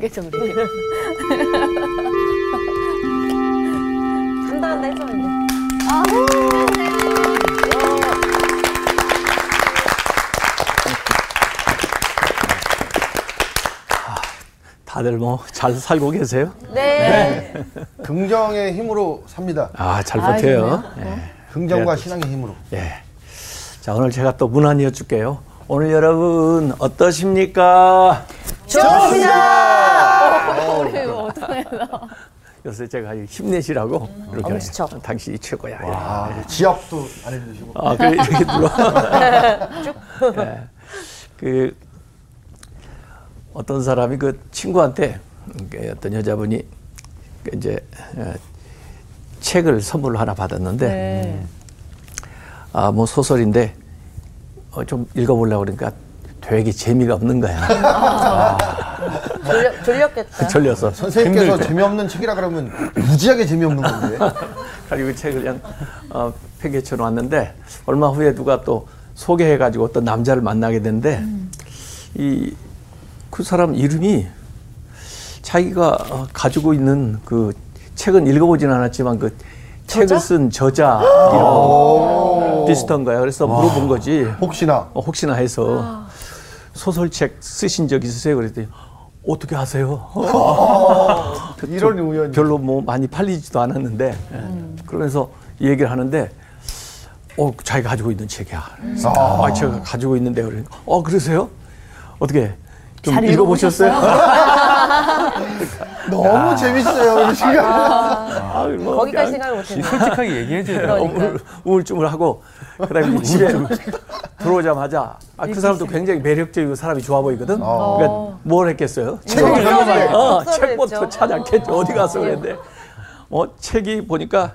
공개적으로. 한다 한다 해서 이제. 다들 뭐 잘 살고 계세요? 네. 긍정의 힘으로 삽니다. 아, 잘 아, 버텨요. 그래요? 예. 긍정과 그래야 신앙의 힘으로. 예. 자, 오늘 제가 또 문안 이어 줄게요. 오늘 여러분 어떠십니까? 그리고 애가. 요새 제가 힘내시라고 이렇게 엄지척. 당신이 최고야. 아, 지압도 안 해주시고. 아, 그래 이렇게 눌러. 예. 그 어떤 사람이 그 친구한테 그 어떤 여자분이 그 이제 어, 책을 선물로 하나 받았는데 네. 아뭐 소설인데 어, 좀 읽어보려고 그러니까 되게 재미가 없는 거야. 졸려, 졸렸겠다. 졸려서 선생님께서 재미없는 책이라 그러면 무지하게 재미없는 건데. 가지고 책을 그냥 어, 팽개쳐 놨는데 얼마 후에 누가 또 소개해가지고 어떤 남자를 만나게 됐는데 이그 사람 이름이 자기가 어, 가지고 있는 그 책은 읽어보진 않았지만 그 책을 쓴 저자 이름 비슷한 거야. 그래서 물어본 거지. 혹시나. 어, 혹시나 해서 소설책 쓰신 적 있으세요? 그랬더니 어떻게 하세요? 이런 우연이. 별로 뭐 많이 팔리지도 않았는데 예. 그러면서 이 얘기를 하는데 어 자기가 가지고 있는 책이야. 그래서 아, 제가 가지고 있는데 그러니까 어 그러세요? 어떻게 좀잘 읽어보셨어요? 너무 재밌어요, 우리 시간. 아, 뭐 거기까지 생각을 못했네. 솔직하게 얘기해줘야 돼요. 그러니까. 우울, 증을 하고 그다음에 집에 들어오자마자 아, 그 사람도 굉장히 매력적이고 사람이 좋아 보이거든. 그러니까 뭘 했겠어요? 책을 읽어봐요. 어, 책부터. 찾았겠죠. 어디 가서 그랬는데, 어, 책이 보니까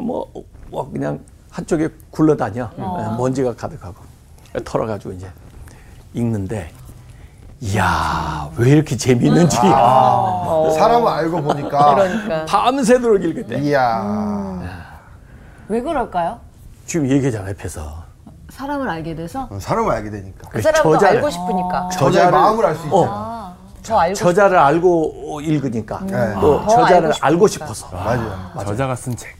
뭐, 뭐 그냥 한쪽에 굴러다녀. 예, 먼지가 가득하고. 털어가지고 이제 읽는데, 이야, 왜 이렇게 재밌는지. 사람을 알고 보니까. 그러니까. 밤새도록 읽었대. 이야. 왜 그럴까요? 지금 얘기잖아, 옆에서. 사람을 알게 돼서? 사람을 알게 되니까. 그 사람도 저자를- 알고 싶으니까. 저자의 마음을 알 수 있죠. 어, 저 알고 저자를 알고 읽으니까. 네. 또더 저자를 알고 알고. 싶어서. 맞아요. 저자가 쓴 책.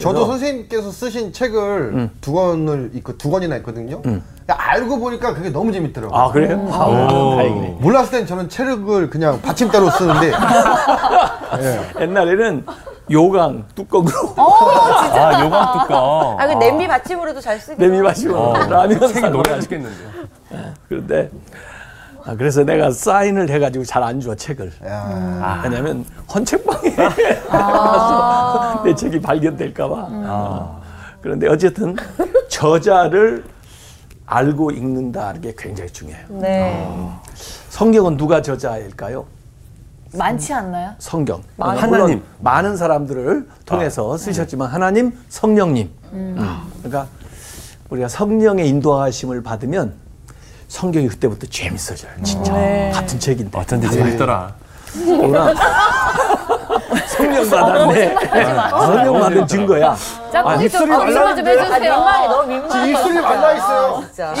저도 선생님께서 쓰신 책을 두 권을 있고 두 권이나 있거든요. 알고 보니까 그게 너무 재밌더라고요. 아, 그래요? 아, 다행이네. 몰랐을 땐 저는 책을 그냥 받침대로 쓰는데 옛날에는 요강 뚜껑으로 아, 요강 뚜껑. 아, 그 냄비 받침으로도 잘 쓰고. 냄비 마시고 라면 책이 삶아가지고. 노래 맛있겠는데요. 그런데 아, 그래서 내가 사인을 해가지고 잘 안 줘 책을. 야, 왜냐면 헌책방에 가서 내 책이 발견될까봐. 어. 그런데 어쨌든 저자를 알고 읽는다는 게 굉장히 중요해요. 네. 성경은 누가 저자일까요? 많지 않나요? 성경. 하나님. 물론 많은 사람들을 통해서 쓰셨지만 하나님, 성령님. 음. 그러니까 우리가 성령의 인도하심을 받으면 성경이 그때부터 재밌어져요. 진짜 같은 책인데. 어쩐지 재밌더라. 뭐나 성령 받았네. 성령 받은 증거야. 짝꿍이 좀 입술이 거짓말 좀 아, 해주세요. 민망해. 너무 민망해. 입술이 말라 있어요. 진짜.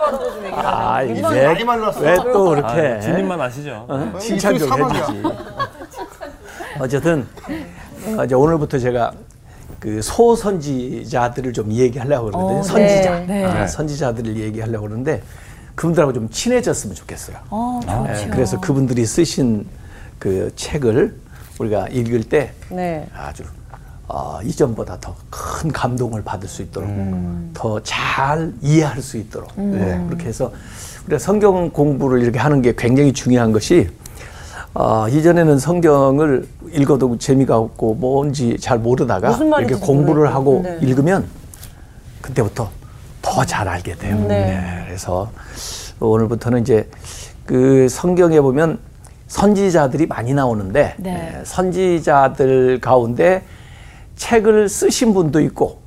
바르고 좀 얘기하자. 아, 입술이 이제 많이 말랐어. 왜또 그렇게 아, 주님만 아시죠? 어? 칭찬 좀 해주지. 어쨌든 어, 이제 오늘부터 제가 그 소선지자들을 좀 얘기하려고 그러거든요. 어, 선지자, 네, 네. 아, 선지자들을 얘기하려고 그러는데 그분들하고 좀 친해졌으면 좋겠어요. 어, 예, 좋죠. 그래서 그분들이 쓰신 그 책을 우리가 읽을 때 네. 아주 어, 이전보다 더 큰 감동을 받을 수 있도록 더잘 이해할 수 있도록 네, 그렇게 해서 우리가 성경 공부를 이렇게 하는 게 굉장히 중요한 것이 어, 이전에는 성경을 읽어도 재미가 없고 뭔지 잘 모르다가 이렇게 공부를 모르겠고. 하고 네. 읽으면 그때부터 더 잘 알게 돼요. 네. 네, 그래서 오늘부터는 이제 그 성경에 보면 선지자들이 많이 나오는데 네. 예, 선지자들 가운데 책을 쓰신 분도 있고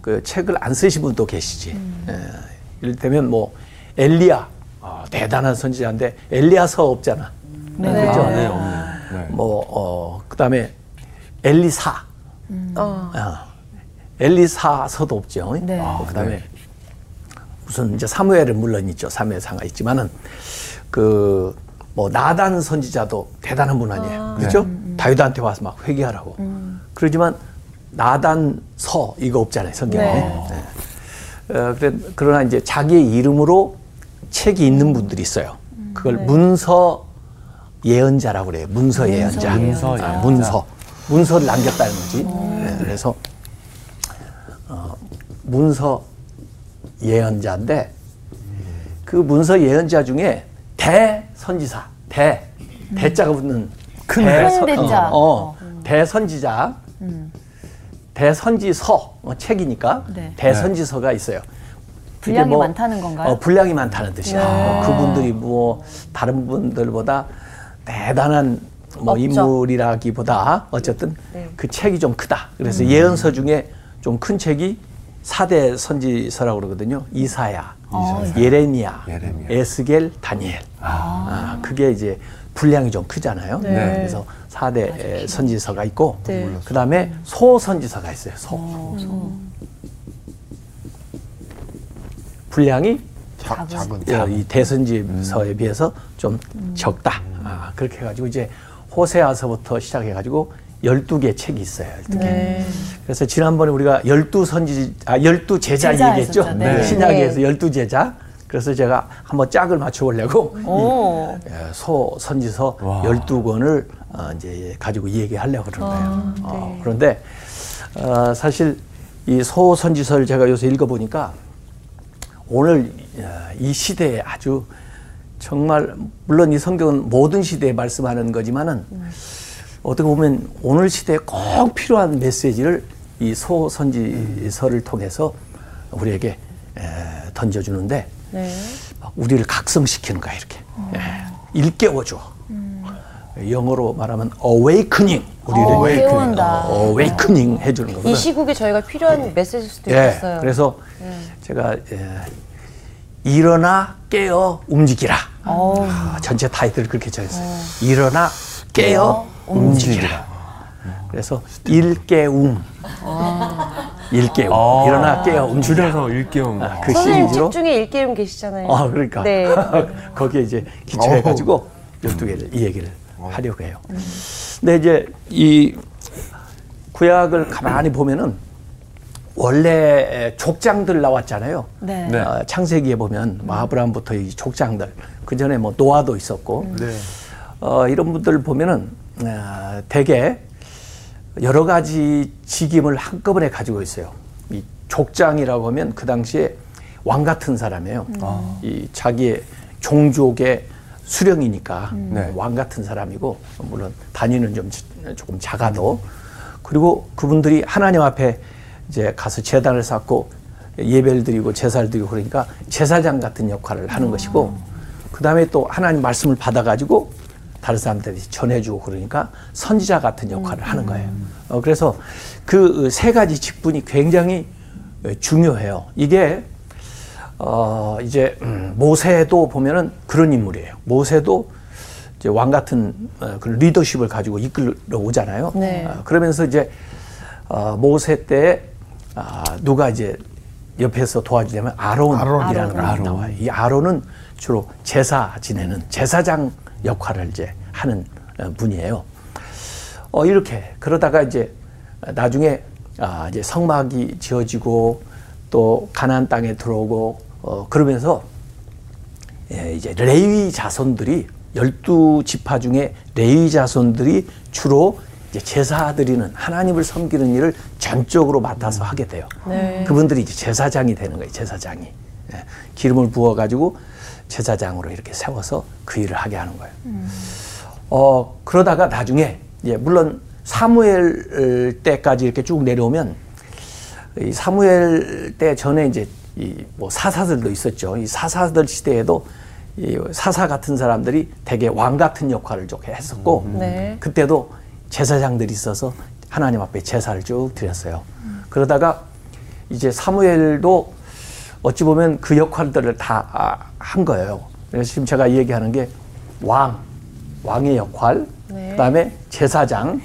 그 책을 안 쓰신 분도 계시지. 예, 이를테면 뭐 엘리야 어, 대단한 선지자인데 엘리야서 없잖아. 네. 그죠? 네, 없네. 네. 뭐 어, 그다음에 엘리사 어. 어, 엘리사 서도 없죠. 네. 어, 그다음에 무슨 이제 사무엘은 물론 있죠. 사무엘상가 있지만은 그 뭐 나단 선지자도 대단한 분 아니에요. 그렇죠? 다윗한테 와서 막 회개하라고. 그러지만 나단 서 이거 없잖아요 성경에. 네. 네. 어, 그래, 그러나 이제 자기의 이름으로 책이 있는 분들이 있어요. 그걸 문서 예언자라고 그래요. 문서 예언자. 문서 아, 예언자. 문서. 문서를 남겼다는 거지. 네, 그래서 어, 문서 예언자인데 그 문서 예언자 중에 대선지사, 대 대자가 붙는 큰큰 대자. 어, 어, 대선지자, 대선지서 어, 책이니까 네. 대선지서가 있어요. 그게 분량이 많다는 건가요? 어, 분량이 많다는 뜻이야. 어, 그분들이 뭐 다른 분들보다 대단한 뭐 업적. 인물이라기보다 어쨌든 네. 그 책이 좀 크다. 그래서 예언서 중에 좀 큰 책이 사대 선지서라고 그러거든요. 이사야, 예레미야, 예레미야. 에스겔, 다니엘. 아, 그게 이제 분량이 좀 크잖아요. 네. 그래서 사대 선지서가 있고 네. 그다음에 소선지서가 있어요. 소. 분량이 작, 작은 어, 이 대선지서에 비해서 좀 적다. 아, 그렇게 해가지고 이제 호세아서부터 시작해가지고 12개 책이 있어요. 12개. 네. 그래서 지난번에 우리가 12선지, 아, 12제자 제자 얘기했죠. 했었죠. 네. 신약에서 12제자. 그래서 제가 한번 짝을 맞춰보려고 오. 이, 예, 소선지서 와. 12권을 어, 이제 가지고 얘기하려고 거예요. 아, 네. 어, 그런데 어, 사실 이 소 선지서를 제가 요새 읽어보니까 오늘 어, 이 시대에 아주 정말 물론 이 성경은 모든 시대에 말씀하는 거지만은 어떻게 보면 오늘 시대에 꼭 필요한 메시지를 이 소선지서를 통해서 우리에게 에, 던져주는데 네. 막 우리를 각성시키는 거야 이렇게 예, 일깨워줘. 영어로 말하면 awakening 우리를 어. 어, awakening 해주는 거거든. 이 시국에 저희가 필요한 메시지일 수도 예, 있겠어요. 네. 그래서 제가 예, 일어나 깨어 움직이라. 어우. 아, 전체 타이틀을 그렇게 정했어요. 일어나 깨어 움직이라. 그래서 일깨움. 일깨움. 아. 일어나 깨어 움직이라. 줄여서 일깨움. 아, 그 선생님 시리즈로 책 중에 일깨움 계시잖아요. 아, 그러니까. 네. 거기에 이제 기초해가지고 12개를, 이 얘기를 하려고 해요. 근데 이제 이 구약을 가만히 보면은 원래 족장들 나왔잖아요. 네. 네. 어, 창세기에 보면 뭐 아브라함부터 이 족장들, 그 전에 뭐 노아도 있었고, 네. 어, 이런 분들 보면은 어, 대개 여러 가지 직임을 한꺼번에 가지고 있어요. 이 족장이라고 하면 그 당시에 왕 같은 사람이에요. 이 자기의 종족의 수령이니까 네. 왕 같은 사람이고 물론 단위는 좀 지- 조금 작아도 그리고 그분들이 하나님 앞에 이제 가서 제단을 쌓고 예배를 드리고 제사를 드리고 그러니까 제사장 같은 역할을 하는 것이고 그 다음에 또 하나님 말씀을 받아가지고 다른 사람들이 전해주고 그러니까 선지자 같은 역할을 하는 거예요. 어, 그래서 그 세 가지 직분이 굉장히 중요해요. 이게 어, 이제 음, 모세도 보면은 그런 인물이에요. 모세도 이제 왕 같은 어, 그 리더십을 가지고 이끌어 오잖아요. 네. 어, 그러면서 이제 어, 모세 때 아, 누가 이제 옆에서 도와주냐면 아론이라는 분이 나와요. 이 아론은 주로 제사 지내는 제사장 역할을 이제 하는 어, 분이에요. 어, 이렇게 그러다가 이제 나중에 아, 이제 성막이 지어지고 또 가나안 땅에 들어오고 어, 그러면서 예, 이제 레위 자손들이 열두 지파 중에 레위 자손들이 주로 이제 제사 드리는 하나님을 섬기는 일을 전적으로 맡아서 하게 돼요. 네. 그분들이 이제 제사장이 되는 거예요. 제사장이 예, 기름을 부어 가지고 제사장으로 이렇게 세워서 그 일을 하게 하는 거예요. 어 그러다가 나중에 예, 물론 사무엘 때까지 이렇게 쭉 내려오면 이 사무엘 때 전에 이제 이 뭐 사사들도 있었죠. 이 사사들 시대에도 이 사사 같은 사람들이 되게 왕 같은 역할을 좀 했었고 네. 그때도 제사장들이 있어서 하나님 앞에 제사를 쭉 드렸어요. 그러다가 이제 사무엘도 어찌 보면 그 역할들을 다 한 거예요. 그래서 지금 제가 얘기하는 게 왕, 왕의 역할, 네. 그다음에 제사장,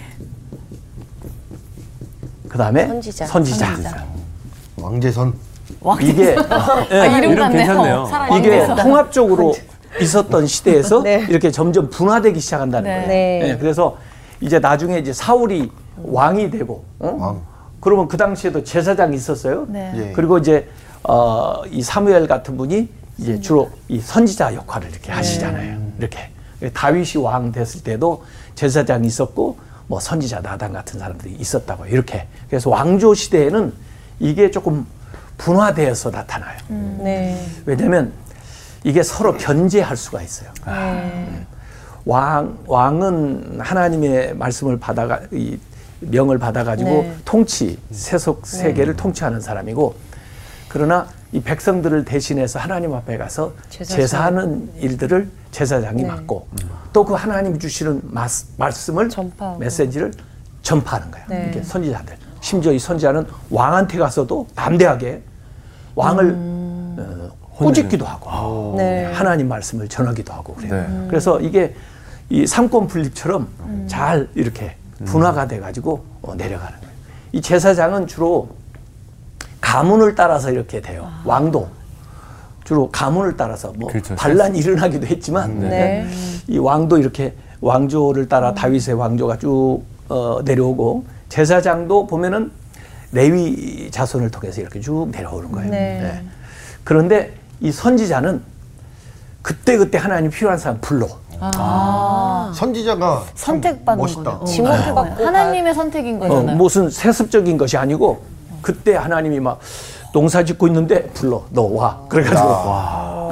그다음에 선지자. 선지자. 선지자. 왕재선 이게 아, 이름 이름 같네요. 괜찮네요. 살아있는 이게. 통합적으로 있었던 시대에서 네. 이렇게 점점 분화되기 시작한다는 네. 거예요. 네. 예, 그래서 이제 나중에 이제 사울이 왕이 되고, 어? 왕. 그러면 그 당시에도 제사장이 있었어요. 네. 예. 그리고 이제 어, 이 사무엘 같은 분이 이제 주로 이 선지자 역할을 이렇게 하시잖아요. 이렇게 다윗이 왕 됐을 때도 제사장이 있었고 뭐 선지자 나단 같은 사람들이 있었다고 이렇게 그래서 왕조 시대에는 이게 조금 분화되어서 나타나요. 네. 왜냐하면 이게 서로 견제할 수가 있어요. 네. 왕 왕은 하나님의 말씀을 받아가 이 명을 받아가지고 네. 통치 세속 세계를 통치하는 사람이고 그러나 이 백성들을 대신해서 하나님 앞에 가서 제사장. 제사하는 일들을 제사장이 네. 맡고 또 그 하나님 주시는 마스- 말씀을 전파하고. 메시지를 전파하는 거예요. 네. 이렇게 선지자들 심지어 이 선지자는 왕한테 가서도 담대하게 왕을 어, 꾸짖기도 하고 음. 네. 하나님 말씀을 전하기도 하고 그래요. 네. 그래서 이게 이 삼권 분립처럼 잘 이렇게 분화가 돼가지고 어, 내려가는 거예요. 이 제사장은 주로 가문을 따라서 이렇게 돼요. 왕도 주로 가문을 따라서 뭐 그렇죠. 반란이 일어나기도 했지만 네. 이 왕도 이렇게 왕조를 따라 다윗의 왕조가 쭉 어, 내려오고 제사장도 보면은 레위 자손을 통해서 이렇게 쭉 내려오는 거예요. 네. 예. 그런데 이 선지자는 그때 그때 하나님 필요한 사람 불러. 선지자가 참 선택받는 멋있다. 거네요. 어. 지목을 받고 하나님의 선택인 어, 거잖아요. 무슨 세습적인 것이 아니고 그때 하나님이 막 농사 짓고 있는데 불러 너 와. 그래가지고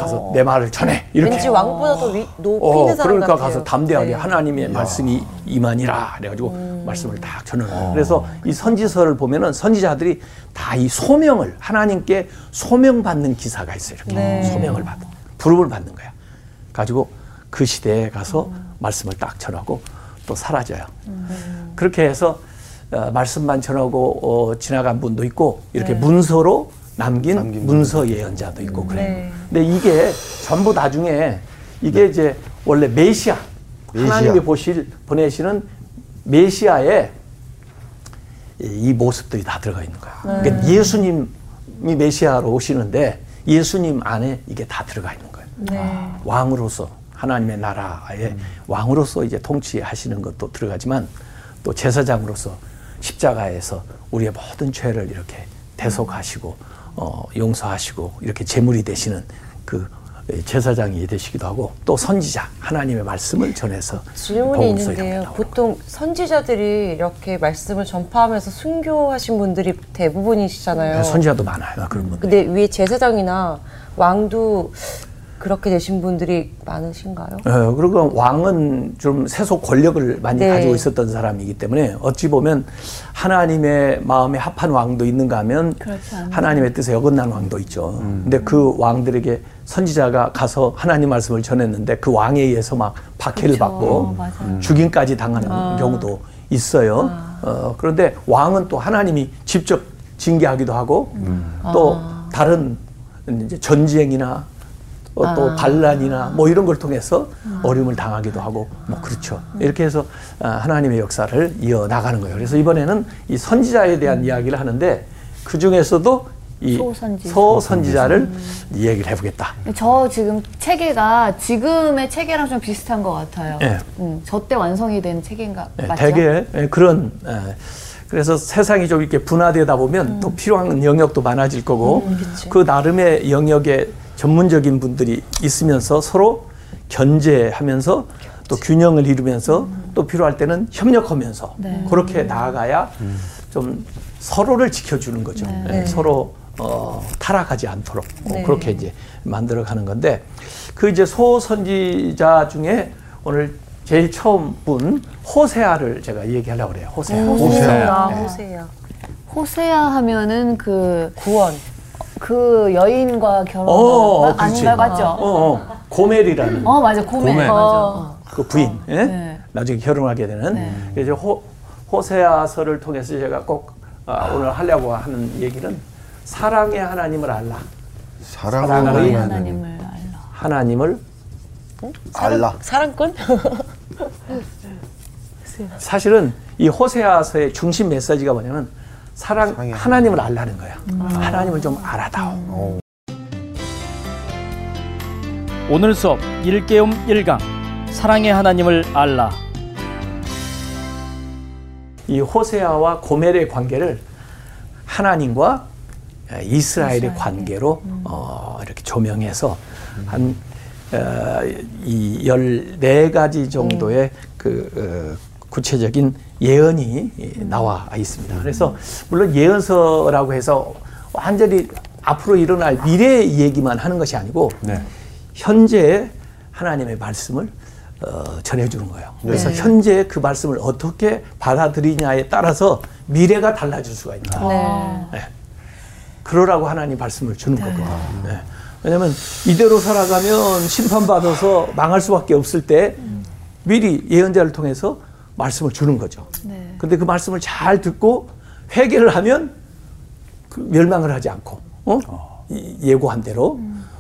가서 내 말을 전해 이렇게. 왠지 왕보다 더 위, 높이 어, 있는 사람 그러니까 같아요. 가서 담대하게 네. 하나님의 말씀이 이만이라 그래가지고 말씀을 딱 전하는 거예요. 그래서 이 선지서를 보면은 선지자들이 다 이 소명을 하나님께 소명받는 기사가 있어요. 이렇게 네. 소명을 받는 부름을 받는 거야. 가지고 그 시대에 가서 말씀을 딱 전하고 또 사라져요. 그렇게 해서 어, 말씀만 전하고 어, 지나간 분도 있고 이렇게 문서로 남긴, 남긴 문서 예언자도 있고 그래요. 네. 근데 이게 전부 나중에 이게 이제 원래 메시아, 메시아. 하나님이 보실 보내시는 메시아의 이- 이 모습들이 다 들어가 있는 거야. 그러니까 예수님이 메시아로 오시는데 예수님 안에 이게 다 들어가 있는 거예요. 네. 왕으로서 하나님의 나라의 왕으로서 이제 통치하시는 것도 들어가지만 또 제사장으로서 십자가에서 우리의 모든 죄를 이렇게 대속하시고 어, 용서하시고 이렇게 제물이 되시는 그 제사장이 되시기도 하고 또 선지자 하나님의 말씀을 전해서 질문이 있는데요. 보통 선지자들이 이렇게 말씀을 전파하면서 순교하신 분들이 대부분이시잖아요. 거예요. 선지자도 많아요 그런 분들. 근데 위에 제사장이나 왕도 그렇게 되신 분들이 많으신가요? 어, 그리고 왕은 좀 세속 권력을 많이 네. 가지고 있었던 사람이기 때문에 어찌 보면 하나님의 마음에 합한 왕도 있는가 하면? 하나님의 뜻에 어긋난 왕도 있죠. 근데 그 왕들에게 선지자가 가서 하나님 말씀을 전했는데 그 왕에 의해서 막 박해를 그렇죠. 받고 맞아요. 죽임까지 당하는 경우도 있어요. 어, 그런데 왕은 또 하나님이 직접 징계하기도 하고 또 다른 이제 전쟁이나 어, 또 반란이나 뭐 이런 걸 통해서 어려움을 당하기도 하고 뭐 그렇죠. 이렇게 해서 아, 하나님의 역사를 이어 나가는 거예요. 그래서 이번에는 이 선지자에 대한 이야기를 하는데 그 중에서도 이 소선지자. 소선지자를 얘기를 해보겠다. 저 지금 체계가 지금의 체계랑 좀 비슷한 것 같아요. 예. 음, 저때 완성이 된 체계인가 예, 맞죠? 대개 예, 그런 예, 그래서 세상이 좀 이렇게 분화되다 보면 또 필요한 영역도 많아질 거고 그 나름의 영역에 전문적인 분들이 있으면서 서로 견제하면서 또 균형을 이루면서 또 필요할 때는 협력하면서 네. 그렇게 나아가야 좀 서로를 지켜주는 거죠. 예, 서로 어, 타락하지 않도록 어, 네. 그렇게 이제 만들어가는 건데 그 이제 소선지자 중에 오늘 제일 처음 분 호세아를 제가 얘기하려고 그래요. 호세아. 호세야. 네. 호세야. 호세아 하면은 그, 구원. 그 여인과 결혼한 어, 어, 거 그렇지. 아닌가요? 맞죠? 어, 어. 고멜이라는 어, 맞아. 고멜. 고멜. 맞아. 그 부인, 예? 네. 나중에 결혼하게 되는. 네. 그래서 호, 호세아서를 통해서 제가 꼭 아, 오늘 하려고 하는 얘기는 사랑의 하나님을 알라. 사랑의 사랑의 하나님. 하나님을 알라. 하나님을 알라. 사랑꾼? 사실은 이 호세아서의 중심 메시지가 뭐냐면 사랑 사랑의 하나님을 알라는 거야. 하나님을 좀 알아다오. 어. 오늘 수업 1개움 1강 사랑의 하나님을 알라. 이 호세아와 고멜의 관계를 하나님과 이스라엘의 관계로 어, 이렇게 조명해서 한 어, 이 14가지 정도의 그 어, 구체적인 예언이 나와 있습니다. 그래서 물론 예언서라고 해서 완전히 앞으로 일어날 미래 얘기만 하는 것이 아니고 네. 현재 하나님의 말씀을 어, 전해주는 거예요. 그래서 현재 그 말씀을 어떻게 받아들이냐에 따라서 미래가 달라질 수가 있다. 네. 네. 그러라고 하나님 말씀을 주는 거거든요. 네. 왜냐하면 이대로 살아가면 심판받아서 망할 수밖에 없을 때 미리 예언자를 통해서 말씀을 주는 거죠. 네. 근데 그 말씀을 잘 듣고 회개를 하면 그 멸망을 하지 않고 어? 이- 예고한 대로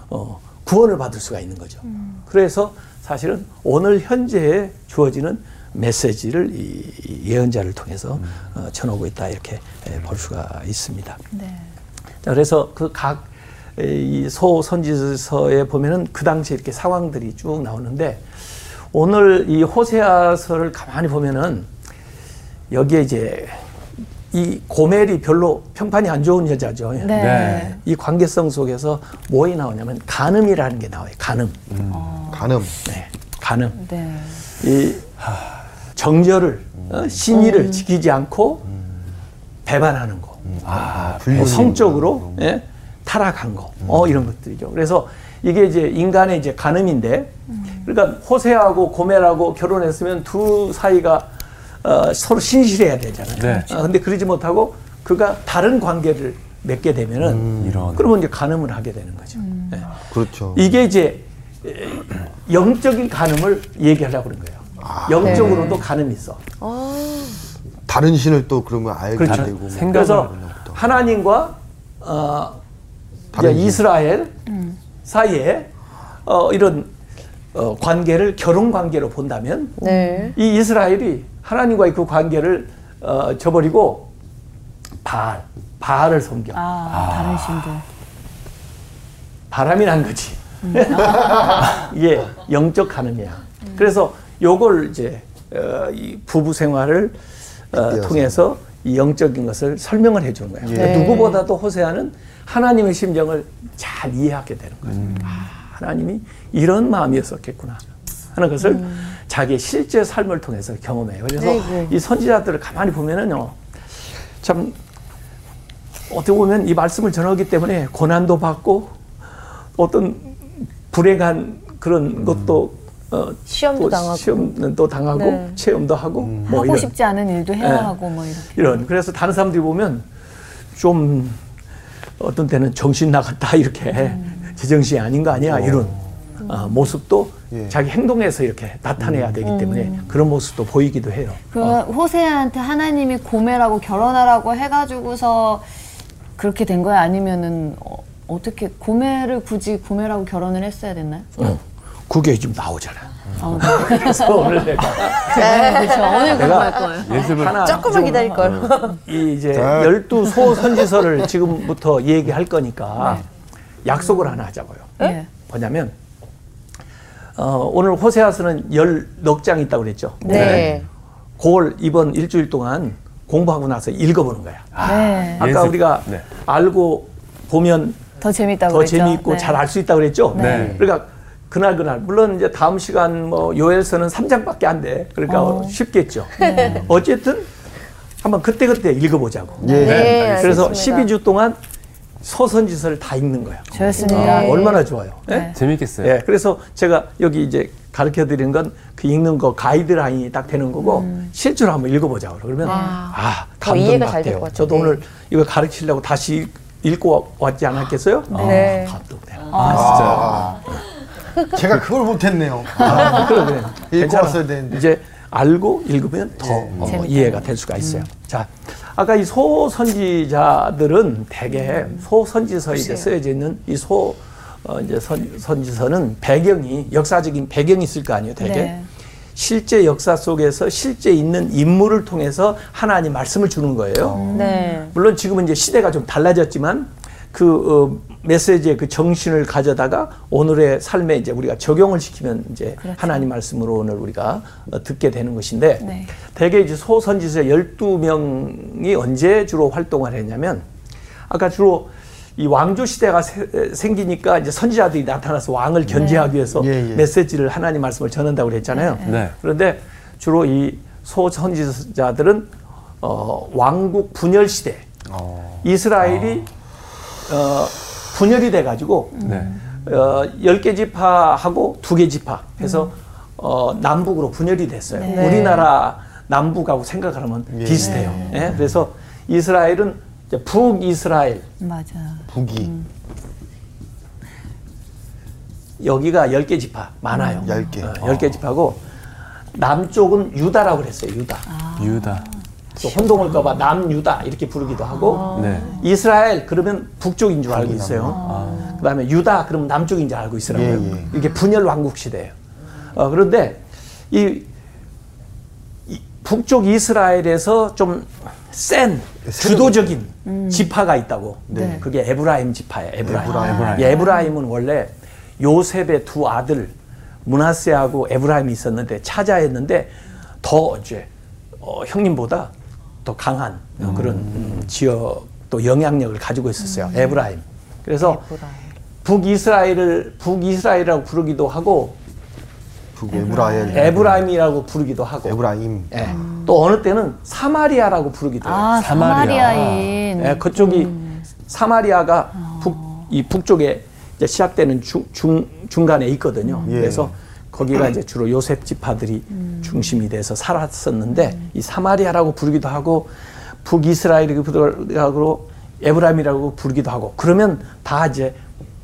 어, 구원을 받을 수가 있는 거죠. 그래서 사실은 오늘 현재에 주어지는 메시지를 이이 예언자를 통해서 어, 전하고 있다 이렇게 에, 볼 수가 있습니다. 네. 자, 그래서 그각이 소선지서에 보면은 그 당시 이렇게 상황들이 쭉 나오는데 오늘 이 호세아서를 가만히 보면은 여기에 이제 이 고멜이 별로 평판이 안 좋은 여자죠. 네. 네. 이 관계성 속에서 뭐이 나오냐면 간음이라는 게 나와요. 간음. 간음. 네. 간음. 네. 이 정절을 어, 신의를 지키지 않고 배반하는 거. 아, 뭐 불륜. 성적으로 예? 타락한 거, 어, 이런 것들이죠. 그래서 이게 이제 인간의 이제 간음인데, 그러니까 호세하고 고멜하고 결혼했으면 두 사이가 어, 서로 신실해야 되잖아요. 네. 어, 근데 그러지 못하고 그가 다른 관계를 맺게 되면은 이런. 그러면 이제 간음을 하게 되는 거죠. 예. 그렇죠. 이게 이제 에, 영적인 간음을 얘기하려고 그런 거예요. 아. 영적으로도 간음이 있어. 다른 신을 또 그러면 알게 그렇죠. 되고. 뭐. 그래서. 하나님과 어, 이제 신. 이스라엘 사이에 어, 이런 어, 관계를 결혼 관계로 본다면 네. 이 이스라엘이 하나님과의 그 관계를 어, 저버리고 바알, 바알을 섬겨. 아, 다른 신들. 바람이 난 거지. 이게 영적 간음이야. 그래서 요걸 이제 어, 이 부부 생활을 어. 통해서 이 영적인 것을 설명을 해주는 거예요. 그러니까 네. 누구보다도 호세아는 하나님의 심정을 잘 이해하게 되는 거예요. 아, 하나님이 이런 마음이었었겠구나 하는 것을 자기의 실제 삶을 통해서 경험해요. 그래서 아이고. 이 선지자들을 가만히 보면은요, 참 어떻게 보면 이 말씀을 전하기 때문에 고난도 받고 어떤 불행한 그런 것도 어, 시험도 또 당하고. 시험도 당하고 네. 체험도 하고 뭐 하고 이런 싶지 않은 일도 해야 네. 하고 뭐 이렇게. 이런 그래서 다른 사람들이 보면 좀 어떤 때는 정신 나갔다 이렇게 제정신이 아닌 거 아니야 이런 어, 모습도 예. 자기 행동에서 이렇게 나타내야 되기 때문에 그런 모습도 보이기도 해요. 그 어. 호세아한테 하나님이 고멜하고 결혼하라고 해가지고서 그렇게 된 거야? 아니면은 어, 어떻게 고멜을 굳이 고멜하고 결혼을 했어야 됐나요? 어, 그게 지금 나오잖아. 어, 그래서 오늘 내가 네, 그렇죠. 오늘 공부할 거예요. 예습을 하나 조금만 좀 기다릴 걸. 이 이제 네. 열두 소 선지서를 지금부터 얘기할 거니까 약속을 하나 하자고요. 네. 뭐냐면 어, 오늘 호세아서는 열넉 장 있다고 그랬죠. 네. 그걸 이번 일주일 동안 공부하고 나서 읽어보는 거야. 네. 아까 예습. 우리가 네. 알고 보면 더 재밌다고 더 그랬죠. 재미있고 네. 잘알 수 있다고 그랬죠. 네. 그러니까 그날 그날 물론 이제 다음 시간 뭐 요엘서는 3장밖에 안 돼. 그러니까 어. 쉽겠죠. 네. 어쨌든 한번 그때 그때 읽어보자고. 예. 네, 그래서 알겠습니다. 12주 동안 소선지서를 다 읽는 거예요. 좋습니다. 아, 얼마나 좋아요. 예? 네. 재밌겠어요. 예, 그래서 제가 여기 이제 가르쳐 드리는 건 그 읽는 거 가이드라인이 딱 되는 거고 실제로 한번 읽어보자고 그러면 아더 감동 받대요. 같아요. 저도 네. 오늘 이거 가르치려고 다시 읽고 왔지 않았겠어요? 네. 아, 감동돼요. 아, 제가 그걸 못했네요. 아, 그래 그래. 읽고. 왔어야 되는데. 이제 알고 읽으면 더 어, 재밌다. 이해가 될 수가 있어요. 자, 아까 이 소선지자들은 대개 소선지서에 이제 쓰여져 있는 이 소 어, 이제 선, 선지서는 배경이 역사적인 배경이 있을 거 아니에요, 대개. 네. 실제 역사 속에서 실제 있는 인물을 통해서 하나님 말씀을 주는 거예요. 네. 물론 지금은 이제 시대가 좀 달라졌지만 그 어, 메시지의 그 정신을 가져다가 오늘의 삶에 이제 우리가 적용을 시키면 이제 하나님 말씀으로 오늘 우리가 어, 듣게 되는 것인데 네. 대개 이제 소선지서 12명이 언제 주로 활동을 했냐면 아까 주로 이 왕조 시대가 세- 생기니까 이제 선지자들이 나타나서 왕을 견제하기 위해서 예, 예. 메시지를 하나님 말씀을 전한다고 그랬잖아요. 네. 그런데 주로 이 소선지자들은 어, 왕국 분열 시대 이스라엘이 어, 분열이 돼 가지고 네. 어, 10개 지파하고 두개 지파 해서 어, 남북으로 분열이 됐어요. 네. 우리나라 남북하고 생각하면 비슷해요. 예? 그래서 이스라엘은 이제 북이스라엘 맞아. 북이 여기가 10개 지파 많아요. 열 개. 어, 10개 지파고 남쪽은 유다라고 그랬어요. 유다. 유다. 또 혼동을까봐 남유다 이렇게 부르기도 하고 네. 이스라엘 그러면 북쪽인 줄 알고 있어요. 그다음에 유다 그러면 남쪽인 줄 알고 있으라고요. 예, 예. 이게 분열 왕국 시대예요. 어, 그런데 이, 이 북쪽 이스라엘에서 좀 센 주도적인 지파가 있다고. 네. 그게 에브라임 지파예요. 에브라임. 에브라임. 이 에브라임은 원래 요셉의 두 아들 므낫세하고 에브라임이 있었는데 차자였는데 더 이제 어, 형님보다 더 강한 어, 그런 음, 지역 또 영향력을 가지고 있었어요. 에브라임. 그래서 북이스라엘을 북이스라엘이라고 부르기도 하고 북에브라엘 에브라임이라고 부르기도 하고 에브라임 예. 또 어느 때는 사마리아라고 부르기도 해요. 아, 사마리아. 사마리아인. 예, 그쪽이 사마리아가 북, 이 북쪽에 이제 시작되는 중, 중, 중간에 있거든요. 예. 그래서 거기가 이제 주로 요셉 지파들이 중심이 돼서 살았었는데 이 사마리아라고 부르기도 하고 북이스라엘이라고 부르고 에브라임이라고 부르기도 하고 그러면 다 이제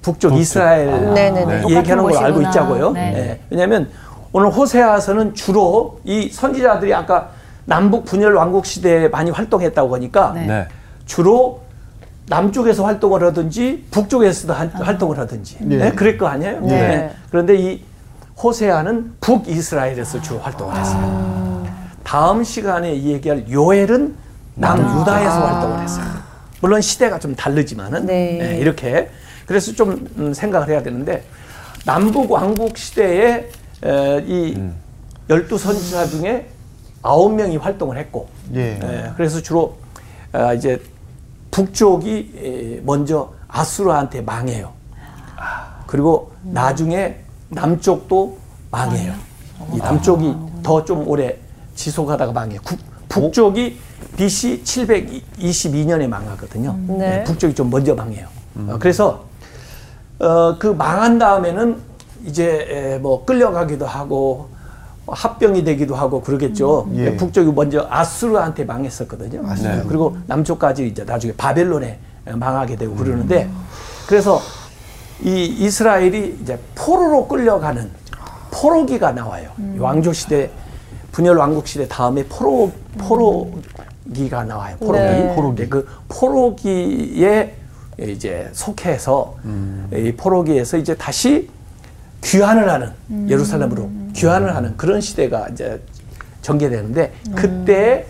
북쪽 이스라엘 아, 네네네. 얘기하는 걸 알고. 있자고요. 네. 예. 왜냐하면 오늘 호세아서는 주로 이 선지자들이 아까 남북 분열 왕국 시대에 많이 활동했다고 하니까 네. 네. 주로 남쪽에서 활동을 하든지 북쪽에서도 한- 활동을 하든지 네, 그럴 거 아니에요. 네. 그런데 이 호세아는 북이스라엘에서 주로 활동을 했어요. 다음 시간에 이 얘기할 요엘은 남유다에서 활동을 했어요. 물론 시대가 좀 다르지만은 네. 네, 이렇게 그래서 좀 음, 생각을 해야 되는데 남북 왕국 시대에 에, 이 열두 선지자 중에 아홉 명이 활동을 했고 예. 예, 그래서 주로 아, 이제 북쪽이 에, 먼저 아수르한테 망해요. 그리고 나중에 남쪽도 망해요. 이 남쪽이 더 좀 오래 지속하다가 망해요. 국- 북쪽이 BC 722년에 망하거든요. 네. 예, 북쪽이 좀 먼저 망해요. 어, 그래서 어, 그 망한 다음에는 이제 에, 뭐 끌려가기도 하고 합병이 되기도 하고 그러겠죠. 음. 예. 북쪽이 먼저 아수르한테 망했었거든요. 네. 그리고 남쪽까지 이제 나중에 바벨론에 망하게 되고 그러는데 그래서 이 이스라엘이 이제 포로로 끌려가는 포로기가 나와요. 왕조 시대 분열 왕국 시대 다음에 포로 포로기가 나와요. 포로기. 네. 포로기. 그 포로기에 이제 속해서 이 포로기에서 이제 다시 귀환을 하는 예루살렘으로 귀환을 하는 그런 시대가 이제 전개되는데 그때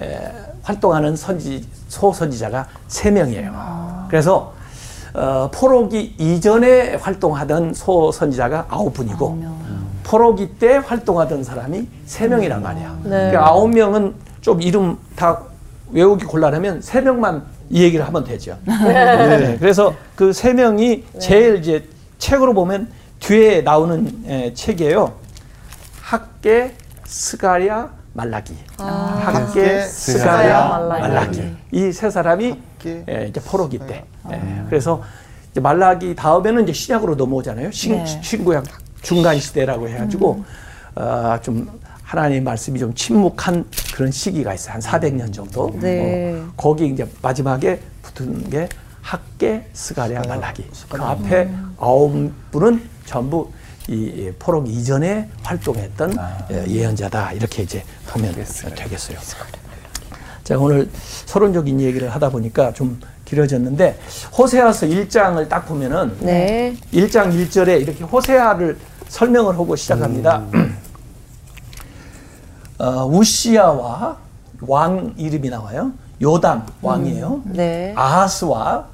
에, 활동하는 선지 소선지자가 세 명이에요. 그래서 어, 포로기 이전에 활동하던 소선지자가 아홉 분이고 포로기 때 활동하던 사람이 세 명이란 말이야. 네. 그러니까 아홉 명은 좀 이름 다 외우기 곤란하면 세 명만 이 얘기를 하면 되죠. 네. 그래서 그 세 명이 제일 이제 책으로 보면 뒤에 나오는 에, 책이에요. 학계, 스가랴, 말라기. 학계, 스가랴, 말라기. 말라기. 이 세 사람이 학계, 에, 이제 포로기 때. 에, 그래서 이제 말라기 다음에는 이제 신약으로 넘어오잖아요. 신, 네. 신구약 중간 시대라고 해가지고 어, 좀 하나님 말씀이 좀 침묵한 그런 시기가 있어요. 한 400년 정도. 네. 어, 거기 이제 마지막에 붙은 게 학계, 스가랴, 말라기. 그 앞에 아홉 분은 전부 이 포록 이전에 활동했던 예, 예언자다. 이렇게 이제 보면 되겠어요. 자, 오늘 서론적인 얘기를 하다 보니까 좀 길어졌는데 호세아서 1장을 딱 보면은 네. 1장 1절에 이렇게 호세아를 설명을 하고 시작합니다. 어, 우시아와 왕 이름이 나와요. 요담 왕이에요. 네. 아하스와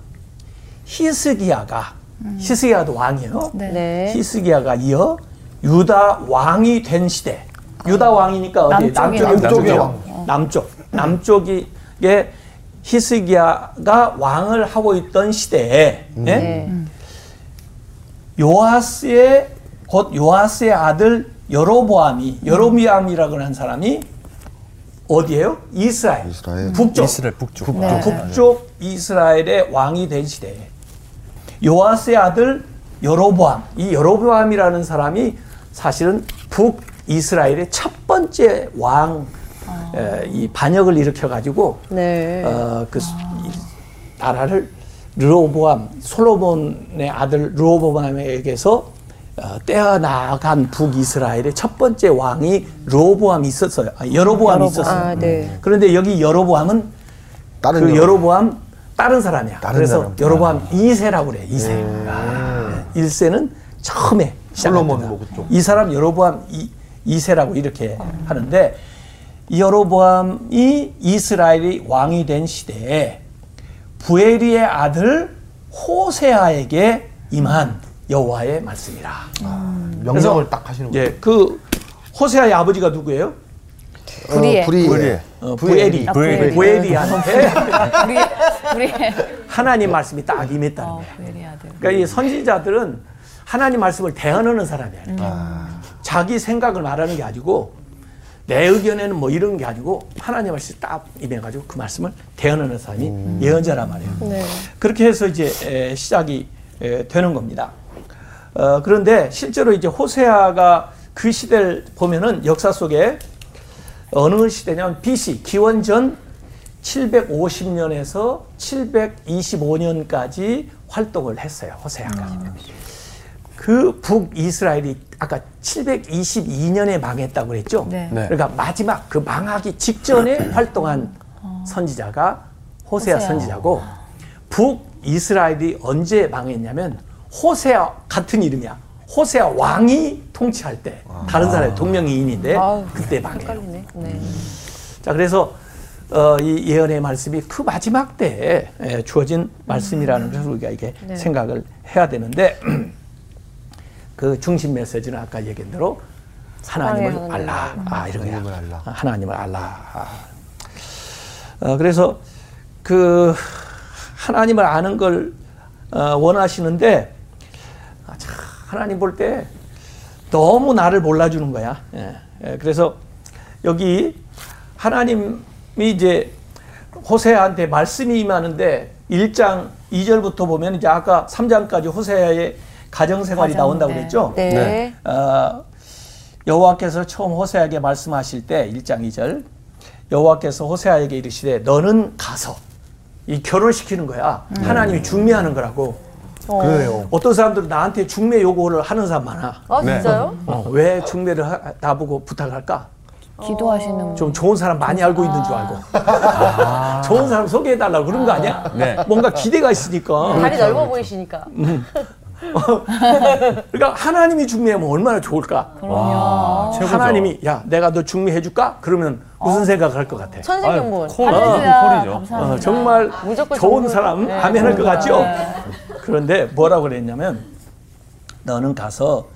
히스기야가 히스기야도 왕이에요. 네. 네. 히스기야가 이어 유다 왕이 된 시대. 유다 왕이니까 어디 남쪽이 남쪽이 남쪽이요. 남쪽이요. 남쪽. 남쪽이 게 히스기야가 왕을 하고 있던 시대에 예? 네. 요아스의 곧 요아스의 아들 여로보암이 여로비암이라고 하는 사람이 어디예요? 이스라엘. 이스라엘. 북쪽. 이스라엘 북쪽. 네. 북쪽 이스라엘의 왕이 된 시대에 요아스의 아들 여로보암 이 여로보암이라는 사람이 사실은 북 이스라엘의 첫 번째 왕 에, 이 반역을 일으켜 가지고 네. 어, 그 수- 이 나라를 르호보암 솔로몬의 아들 르호보암에게서 어, 떼어나간 북이스라엘의 첫 번째 왕이 르호보암이 있었어요. 아, 여로보암이 있었어요. 아, 네. 그런데 여기 여로보암은 다른 그 여로- 여로보암 다른 사람이야. 다른 그래서 사람. 여로보암 2세라고 그래. 2세. 아, 1세는 처음에 솔로몬. 뭐. 이 사람 여로보암 2, 2세라고 이렇게 하는데 이 여로보암이 이스라엘이 왕이 된 시대에 부에리의 아들 호세아에게 임한 여호와의 말씀이라. 명령을 그래서- 딱 하시는 거예요. 예, 그 호세아의 아버지가 누구예요? 불의의. 어. 부에리. 아, 부에리. 부에리한테 우리 우리 하나님 말씀이 딱 임했다는 어, 거예요. 그러니까 이 선지자들은 하나님 말씀을 대언하는 사람이야. 자기 생각을 말하는 게 아니고 내 의견에는 뭐 이런 게 아니고 하나님 말씀이 딱 임해가지고 그 말씀을 대언하는 사람이 예언자란 말이에요. 네. 그렇게 해서 이제 에, 시작이 에, 되는 겁니다. 어, 그런데 실제로 이제 호세아가 그 시대를 보면은 역사 속에 어느 시대냐면 BC 기원전 750년에서 725년까지 활동을 했어요. 호세아가. 그 북이스라엘이 아까 722년에 망했다고 그랬죠. 네. 네. 그러니까 마지막 그 망하기 직전에 활동한 선지자가 호세아 호세아. 선지자고 북이스라엘이 언제 망했냐면 호세아 같은 이름이야. 호세아 왕이 통치할 때 다른 사람의 동명이인인데 그때 망해요. 헷갈리네. 네. 자 그래서 어, 이 예언의 말씀이 그 마지막 때에 에, 주어진 말씀이라는 것을 우리가 이게 네. 생각을 해야 되는데 그 중심 메시지는 아까 얘기한 대로 하나님을 알라 하나님을 아 이런 거야 하나님을 알라. 아, 하나님을 알라 아. 어, 그래서 그 하나님을 아는 걸 어, 원하시는데 아, 참, 하나님 볼 때 너무 나를 몰라주는 거야. 예. 예, 그래서 여기 하나님이 이제 호세아한테 말씀이 임하는데 1장 2절부터 보면 이제 아까 3장까지 호세아의 가정 생활이 가정, 나온다고 네. 그랬죠. 네. 네. 어, 여호와께서 처음 호세아에게 말씀하실 때 1장 2절 여호와께서 호세아에게 이르시되 너는 가서 이 결혼시키는 거야. 하나님이 중매하는 거라고. 어. 그래요. 어떤 사람들은 나한테 중매 요구를 하는 사람 많아. 아, 네. 진짜요? 어, 왜 중매를 하- 나보고 부탁할까? 기도하시는 좀 좋은 사람 많이 알고 있는 줄 알고. 좋은 사람 소개해달라고 그런 거 아니야? 네. 뭔가 기대가 있으니까. 다리 넓어 보이시니까. 그러니까 하나님이 중매하면 얼마나 좋을까? 와, 최고죠. 하나님이 야 내가 너 중매해 줄까? 그러면 무슨 생각을 할것 같아? 천생연분. 할렐루야. 어, 정말 무조건 좋은 사람 네, 하면 할것 그러니까. 같죠? 그런데 뭐라고 그랬냐면 너는 가서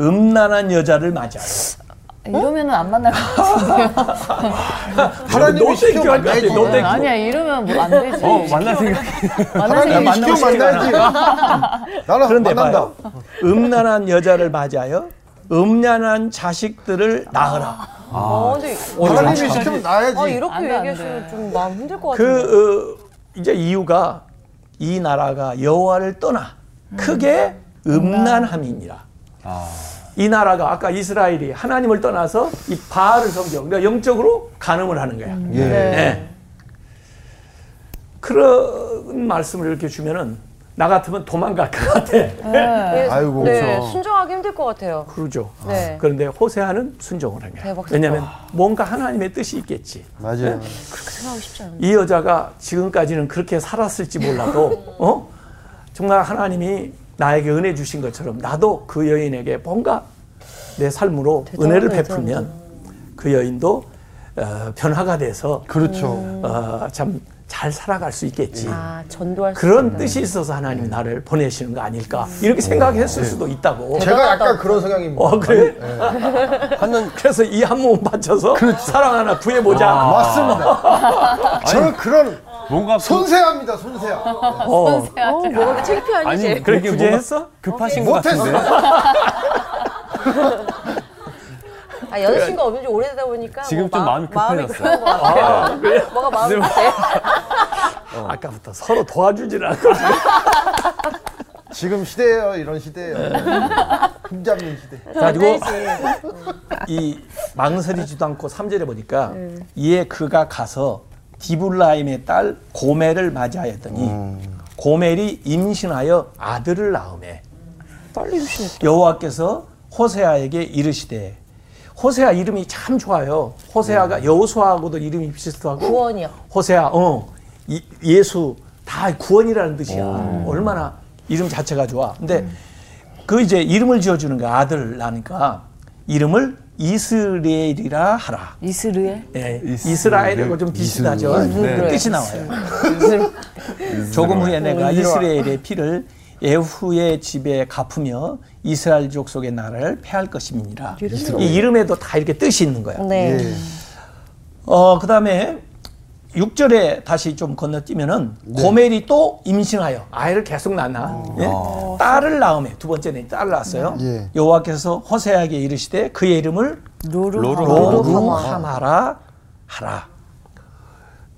음란한 여자를 맞이하라. 이러면은 안 만날 것 같은데요. 하나님이 너 시켜 같아. 만나야지. 너 thank you. 아니야 이러면 뭐 안 되지. 어, 만날 생각이. 하나님이 시켜 만나야지. 나는 그런데 만난다. 봐요. 음란한 여자를 맞이하여 음란한 자식들을 낳으라. 아, 근데 하나님이 시키면 나야지. 아, 이렇게 얘기하시면 돼. 좀 마음 힘들 것 같은데. 그 어, 이제 이유가 이 나라가 여호와를 떠나 크게 음란함이니라. 아, 이 나라가 아까 이스라엘이 하나님을 떠나서 이 바알을 섬겨. 그러니까 영적으로 간음을 하는 거야. 예. 네. 예. 그런 말씀을 이렇게 주면은 나 같으면 도망갈 것 같아. 네, 아이고. 네, 그렇죠. 순종하기 힘들 것 같아요. 그러죠. 네. 그런데 호세아는 순종을 한 거야. 대박 왜냐하면 뭔가 하나님의 뜻이 있겠지. 맞아요. 생각하기 쉽지 않은데. 이 여자가 지금까지는 그렇게 살았을지 몰라도 어? 정말 하나님이 나에게 은혜 주신 것처럼 나도 그 여인에게 뭔가 내 삶으로 대단하네, 은혜를. 베풀면 그 여인도 어, 변화가 돼서 그렇죠. 어, 참 잘 살아갈 수 있겠지. 아, 전도할 수 그런 있구나. 뜻이 있어서 하나님이 나를 보내시는 거 아닐까 이렇게 생각했을 수도 있다고. 제가 약간 그런 성향입니다. 어 그래. 하는 그래서 이 한 몸 바쳐서 사랑 하나 구해보자. 맞습니다. 저는 그런 뭔가 그- 손세합니다, 손세야. 어. 어, 뭐가 창피하니, 아니 쟤. 그래 그게 구제했어? 급하신 것 못했어. 같은데. 아, 여자친구가 없는 지 오래되다 보니까 지금 뭐 좀 마- 마음이 것 같아요. 뭐가 마음이 급해. 아까부터 서로 도와주질 않고 지금 시대예요, 이런 시대예요. 흠 잡는 시대. 가지고 이 망설이지도 않고 3절에 보니까 이에 그가 가서 디블라임의 딸 고멜을 맞이하였더니 고멜이 임신하여 아들을 낳음에 빨리 임신했다. 여호와께서 호세아에게 이르시되 호세아 이름이 참 좋아요. 호세아가 여호수아하고도 이름이 비슷하고 구원이요. 호세아 어 이- 예수 다 구원이라는 뜻이야. 얼마나 이름 자체가 좋아. 근데 그 이제 이름을 지어주는 거야 아들 나니까 이름을 이스라엘이라 하라. 이스르엘? 예, 이스라엘, 이스라엘하고 좀 비슷하죠. 이스라엘. 뜻이 나와요. 조금 후에 내가 이스라엘의 피를 에후의 집에 갚으며 이스라엘 족속의 나라를 패할 것임이니라. 이 이름에도 다 이렇게 뜻이 있는 거야. 네. 예. 어, 그 다음에 6절에 다시 좀 건너뛰면은 고멜이 또 임신하여 아이를 계속 낳나. 예? 딸을 낳음에 두 번째는 딸을 낳았어요. 예. 여호와께서 호세아에게 이르시되 그의 이름을 로루. 로루하마라 하라.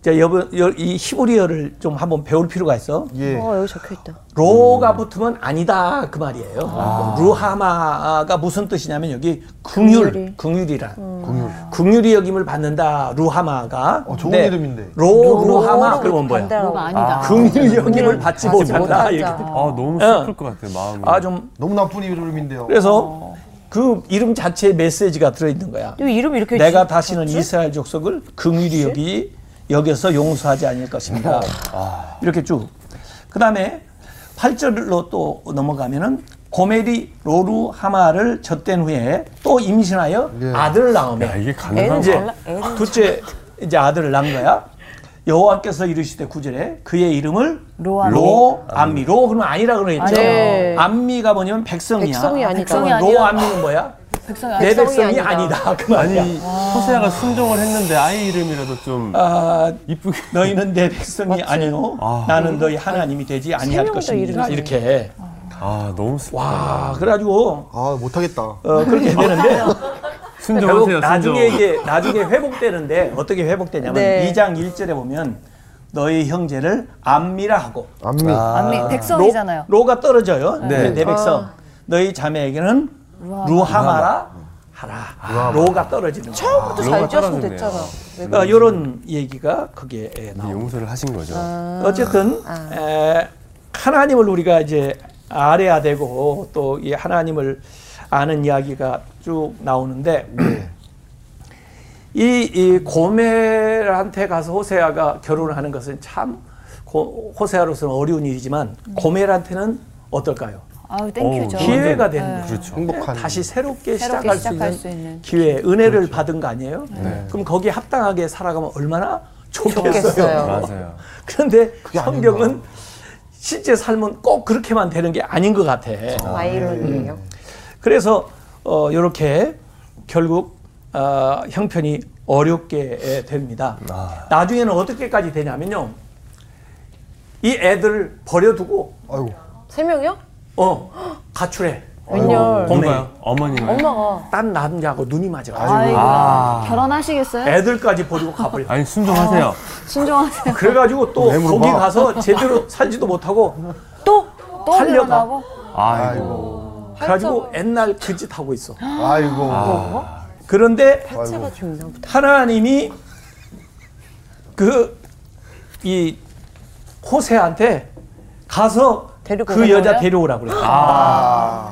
자, 여보, 여- 이 히브리어를 좀 한번 배울 필요가 있어. 예. 어, 여기 적혀 있다. 로가 붙으면 아니다 그 말이에요. 루하마가 무슨 뜻이냐면 여기 긍휼, 긍휼이란 긍휼이 여김을 받는다 루하마가. 어, 좋은 이름인데. 로 루하마 그러면 뭐야? 아니다. 긍휼 여김을 받지 못한다. 이렇게. 아 너무 어. 슬플 것 같아요 마음이. 아 좀 너무 나쁜 이름인데요. 그래서 그 이름 자체에 메시지가 들어 있는 거야. 이 이름 이렇게 내가 지- 다시는 이스라엘 족속을 긍휼히 여기 여기서 용서하지 않을 것입니다. 이렇게 쭉. 그 다음에 8절로 또 넘어가면은 고멜이 로루 하마를 젖된 후에 또 임신하여 예. 아들을 야 낳으며 이게 애는 가능한 이제 애는 둘째 이제 아들을 낳은 거야. 여호와께서 이르시되 구절에 그의 이름을 로암. 로 암미 로 그러면 아니라 그러겠죠. 네. 암미가 뭐냐면 백성이야. 백성이 아니다. 백성이 로 아니라 암미는 뭐야? 백성이 내 백성이 아니다. 아니다. 그 말이야. 아니 호세아가 순종을 했는데 아이 이름이라도 좀 아, 이쁘게. 너희는 내 백성이 아니요 아. 나는 너희 하나님이 되지 아니할 것입니다. 이렇게 아 너무 슬. 와 그래가지고 아, 못하겠다. 어, 그렇게 되는데 결국 순종하세요 순종. 나중에 이게 나중에 회복되는데 어떻게 회복되냐면 네. 2장 1절에 보면 너희 형제를 암미라 하고 안미. 암미 백성이잖아요. 로, 가 떨어져요. 네. 내 백성 너희 자매에게는 루하마라 하라. 로가 떨어지는. 처음부터 잘 지었으면. 됐잖아. 왜 어, 이런 얘기가 거기에 나옵니다. 용서를 하신 거죠. 어쨌든 에, 하나님을 우리가 이제 알아야 되고 또 이 하나님을 아는 이야기가 쭉 나오는데 이, 이 고멜한테 가서 호세아가 결혼을 하는 것은 참 고, 호세아로서는 어려운 일이지만 고멜한테는 어떨까요? 아유 thank you죠. 어, 기회가 되는 거죠. 그렇죠. 행복한. 다시 새롭게, 새롭게 시작할, 시작할 수, 수 있는 있는. 기회, 은혜를 받은 거 아니에요? 그럼 거기에 합당하게 살아가면 얼마나 좋겠어요. 좋겠어요. 맞아요. 그런데 성경은 아닌가. 실제 삶은 꼭 그렇게만 되는 게 아닌 것 같아. 아이러니예요. 그래서 어, 이렇게 결국 어, 형편이 어렵게 에, 됩니다. 나중에는 어떻게까지 되냐면요. 이 애들을 버려두고 아이고. 세 명이요? 어 가출해. 웬열. 고멜. 누가요? 어머니가. 엄마가 딴 남자하고 눈이 맞아. 아이고 아. 결혼하시겠어요? 애들까지 버리고 가버려. 아니 순종하세요. 순종하세요. 그래가지고 또 왜 물어봐? 거기 가서 제대로 살지도 못하고 또 또 살려가. 결혼하고 아이고. 그래가지고 옛날 그 짓 하고 있어. 아이고. 그런데 팔자가 좀 있나 보다. 하나님이 그 이 호세한테 가서 데리고 그 여자 거예요? 데려오라 그래.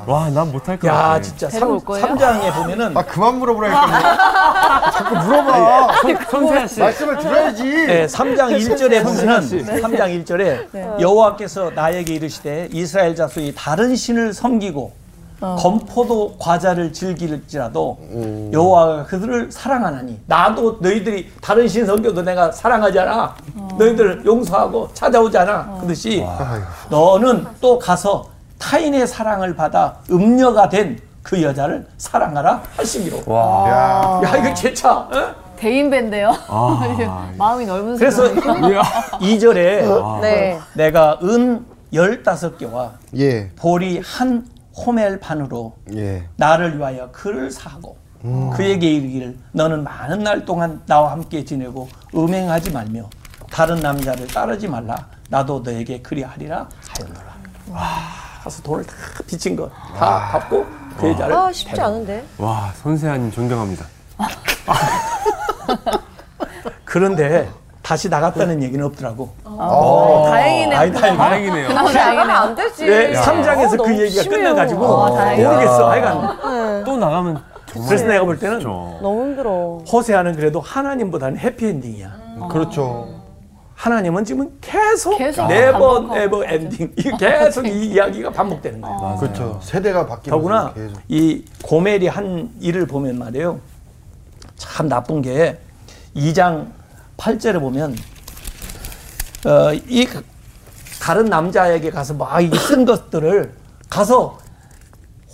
와나 못할 것 같아. 야 진짜 데려올 3, 거예요? 장에 보면은 아, 그만 물어보라니까. 자꾸 물어봐. 손세아 씨. 말씀을 들어야지. 네, 3장 1절에 보면은 3장 1절에 여호와께서 나에게 이르시되 이스라엘 자손이 다른 신을 섬기고 건포도 과자를 즐길지라도 음. 여호와가 그들을 사랑하나니 나도 너희들이 다른 신 성교도 내가 사랑하잖아 너희들 용서하고 찾아오잖아 그듯이 너는 또 가서 타인의 사랑을 받아 음녀가 된 그 여자를 사랑하라 하시기로 야. 야 이거 제차 어? 대인배인데요. 아, 마음이 넓은 그래서. 이절에 네. 내가 은 열다섯 개와 예. 보리 한 호멜 반으로 예. 나를 위하여 그를 사고 그에게 이르기를 너는 많은 날 동안 나와 함께 지내고 음행하지 말며 다른 남자를 따르지 말라 나도 너에게 그리하리라 하였노라 와 가서 돈을 다 빚진 거다 갚고 그 여자를 아 쉽지 데려가. 않은데. 와, 선세아님 존경합니다. 그런데 다시 나갔다는 얘기는 없더라고 어, 다행이네요. 아이, 다행이네. 다행이네요. 나가면 안 되지. 예, 3장에서 어, 그 얘기가. 끝나가지고 어, 다행이다. 모르겠어 하여간 또 나가면 정말 그래서 내가 볼 때는. 너무 힘들어. 호세아는 그래도 하나님보다는 해피엔딩이야 그렇죠. 하나님은 지금 계속, 계속 never never ending 이 계속 이 이야기가 반복되는 거예요. 그렇죠. 세대가 바뀌면서 더구나 계속. 이 고멜이 한 일을 보면 말이에요. 참 나쁜 게 2장 8절에 보면 어, 이 다른 남자에게 가서 막 이 쓴 것들을 가서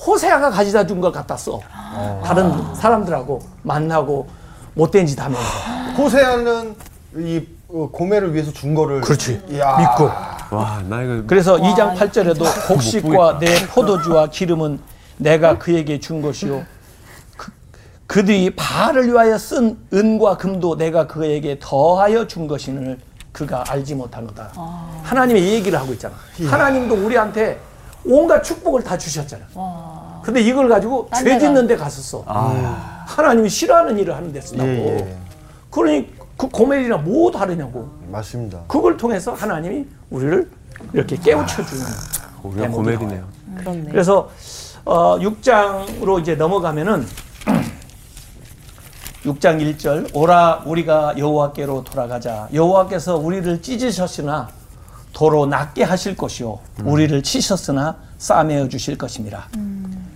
호세아가 가져다 준걸 갖다 써. 다른 사람들하고 만나고 못된 짓 하면서. 호세아는 이 어, 고매를 위해서 준 거를 그렇지. 이야. 믿고. 와, 나 이거 그래서 2장 8절에도 곡식과 내 포도주와 기름은 내가 그에게 준 것이요. 그, 그들이 바알을 위하여 쓴 은과 금도 내가 그에게 더하여 준 것이는 그가 알지 못하노다. 하나님의 이 얘기를 하고 있잖아. 하나님도 우리한테 온갖 축복을 다 주셨잖아. 근데 이걸 가지고 딴 죄. 짓는 데 갔었어. 하나님이 싫어하는 일을 하는 데 쓰다고. 예, 예. 그러니 그 고멜이나 뭐 다르냐고. 맞습니다. 그걸 통해서 하나님이 우리를 이렇게 깨우쳐 주는 우리가 고멜이네요. 그렇네. 그래서 어, 6장으로 이제 넘어가면은 6장 1절 오라 우리가 여호와께로 돌아가자 여호와께서 우리를 찢으셨으나 도로 낫게 하실 것이요 우리를 치셨으나 싸매어 주실 것입니다.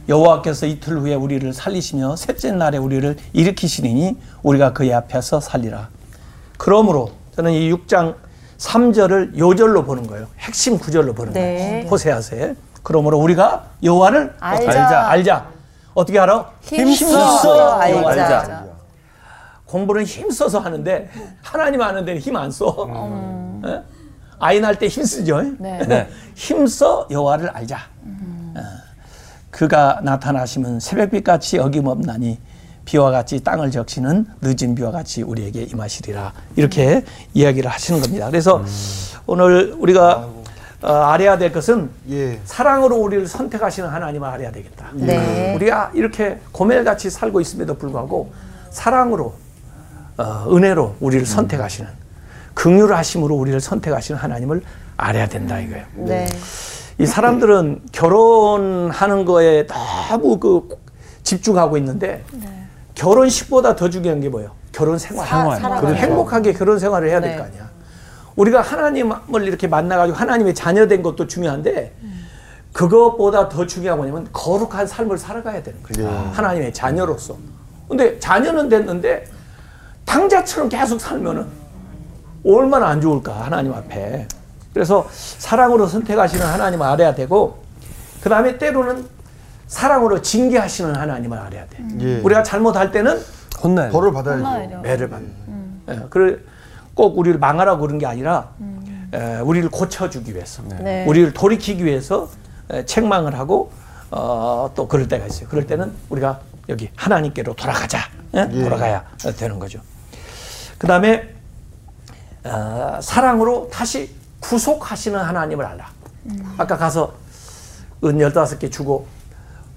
여호와께서 이틀 후에 우리를 살리시며 셋째 날에 우리를 일으키시리니 우리가 그의 앞에서 살리라. 그러므로 저는 이 6장 3절을 요절로 보는 거예요. 핵심 구절로 보는 네. 거예요. 호세아서에. 그러므로 우리가 여호와를 알자. 알자. 알자. 어떻게 알아? 힘써 알자. 여호와 알자. 공부는 힘써서 하는데 하나님 아는 데는 힘 안 써. 예? 아이 낳을 때 힘쓰죠. 네. 네. 힘써 여호와를 알자. 어. 그가 나타나시면 새벽빛 같이 어김없나니 비와 같이 땅을 적시는 늦은 비와 같이 우리에게 임하시리라 이렇게 이야기를 하시는 겁니다. 그래서 오늘 우리가 어, 알아야 될 것은 예. 사랑으로 우리를 선택하시는 하나님을 알아야 되겠다. 네. 우리가 이렇게 고멜같이 살고 있음에도 불구하고 사랑으로 어, 은혜로 우리를 선택하시는 긍휼 하심으로 우리를 선택하시는 하나님을 알아야 된다 이거예요. 네. 이 사람들은 결혼하는 거에 너무 그 집중하고 있는데 결혼식보다 더 중요한 게 뭐예요? 결혼 생활. 사- 살아가는 그리고 행복하게 결혼 생활을 해야 될 네. 거 아니야. 우리가 하나님을 이렇게 만나가지고 하나님의 자녀된 것도 중요한데 그것보다 더 중요한 뭐냐면 거룩한 삶을 살아가야 되는 거예요. 예. 하나님의 자녀로서. 근데 자녀는 됐는데 당자처럼 계속 살면은 얼마나 안 좋을까 하나님 앞에. 그래서 사랑으로 선택하시는 하나님을 알아야 되고 그 다음에 때로는 사랑으로 징계하시는 하나님을 알아야 돼. 예. 우리가 잘못할 때는 혼나야 돼. 벌을 받아야죠. 매를 받는. 예, 그래 꼭 우리를 망하라고 그런 게 아니라 에, 우리를 고쳐주기 위해서, 네. 우리를 돌이키기 위해서 에, 책망을 하고 어, 또 그럴 때가 있어요. 그럴 때는 우리가 여기 하나님께로 돌아가자, 예? 예. 돌아가야 되는 거죠. 그 다음에 어, 사랑으로 다시 구속하시는 하나님을 알라. 아까 가서 은 열다섯 개 주고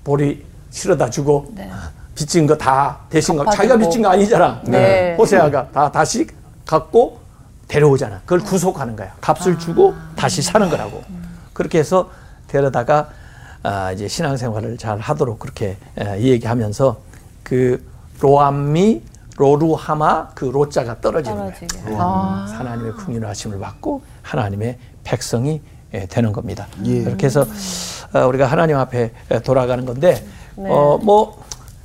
보리 실어다 주고 네. 빚진 거 다 대신 거 갚아주고. 자기가 빚진 거 아니잖아. 네. 호세아가 다 다시 갖고 데려오잖아. 그걸 구속하는 거야. 값을 주고 다시 사는 거라고. 그렇게 해서 데려다가 아, 이제 신앙생활을 잘 하도록 그렇게 에, 얘기하면서 그 로암미 로루하마 그 로자가 떨어지는 거예요. 떨어지게. 하나님의 긍휼하심을 받고 하나님의 백성이 예, 되는 겁니다. 예. 그렇게 해서 어, 우리가 하나님 앞에 돌아가는 건데 어, 뭐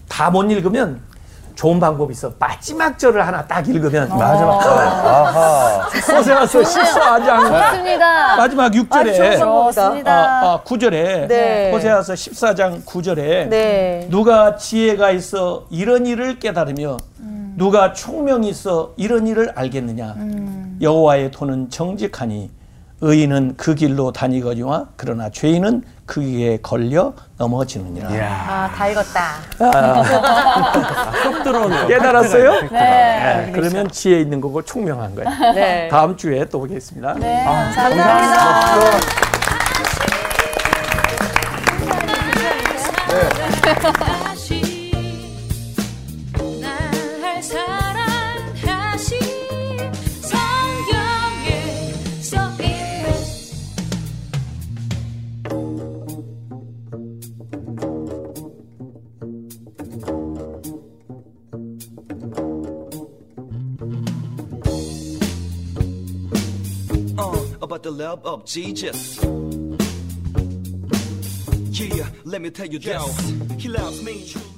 다 못 읽으면 좋은 방법이 있어. 마지막 절을 하나 딱 읽으면 마지막 절. 아하. 호세아서 14장 좋습니다. 마지막 6절에 좋습니다. 아, 아, 9절에 네. 호세아서 14장 9절에 네. 누가 지혜가 있어 이런 일을 깨달으며 누가 총명이 있어 이런 일을 알겠느냐 여호와의 도는 정직하니 의인은 그 길로 다니거니와 그러나 죄인은 그 길에 걸려 넘어지느니라 아, 다 읽었다. 쏙 들어오네요. 깨달았어요? 네. 네, 그러면 지혜 있는 거고 총명한 거예요 네. 다음 주에 또 보겠습니다 네, 감사합니다. 다 love of Jesus. Yeah, let me tell you this. He loves me.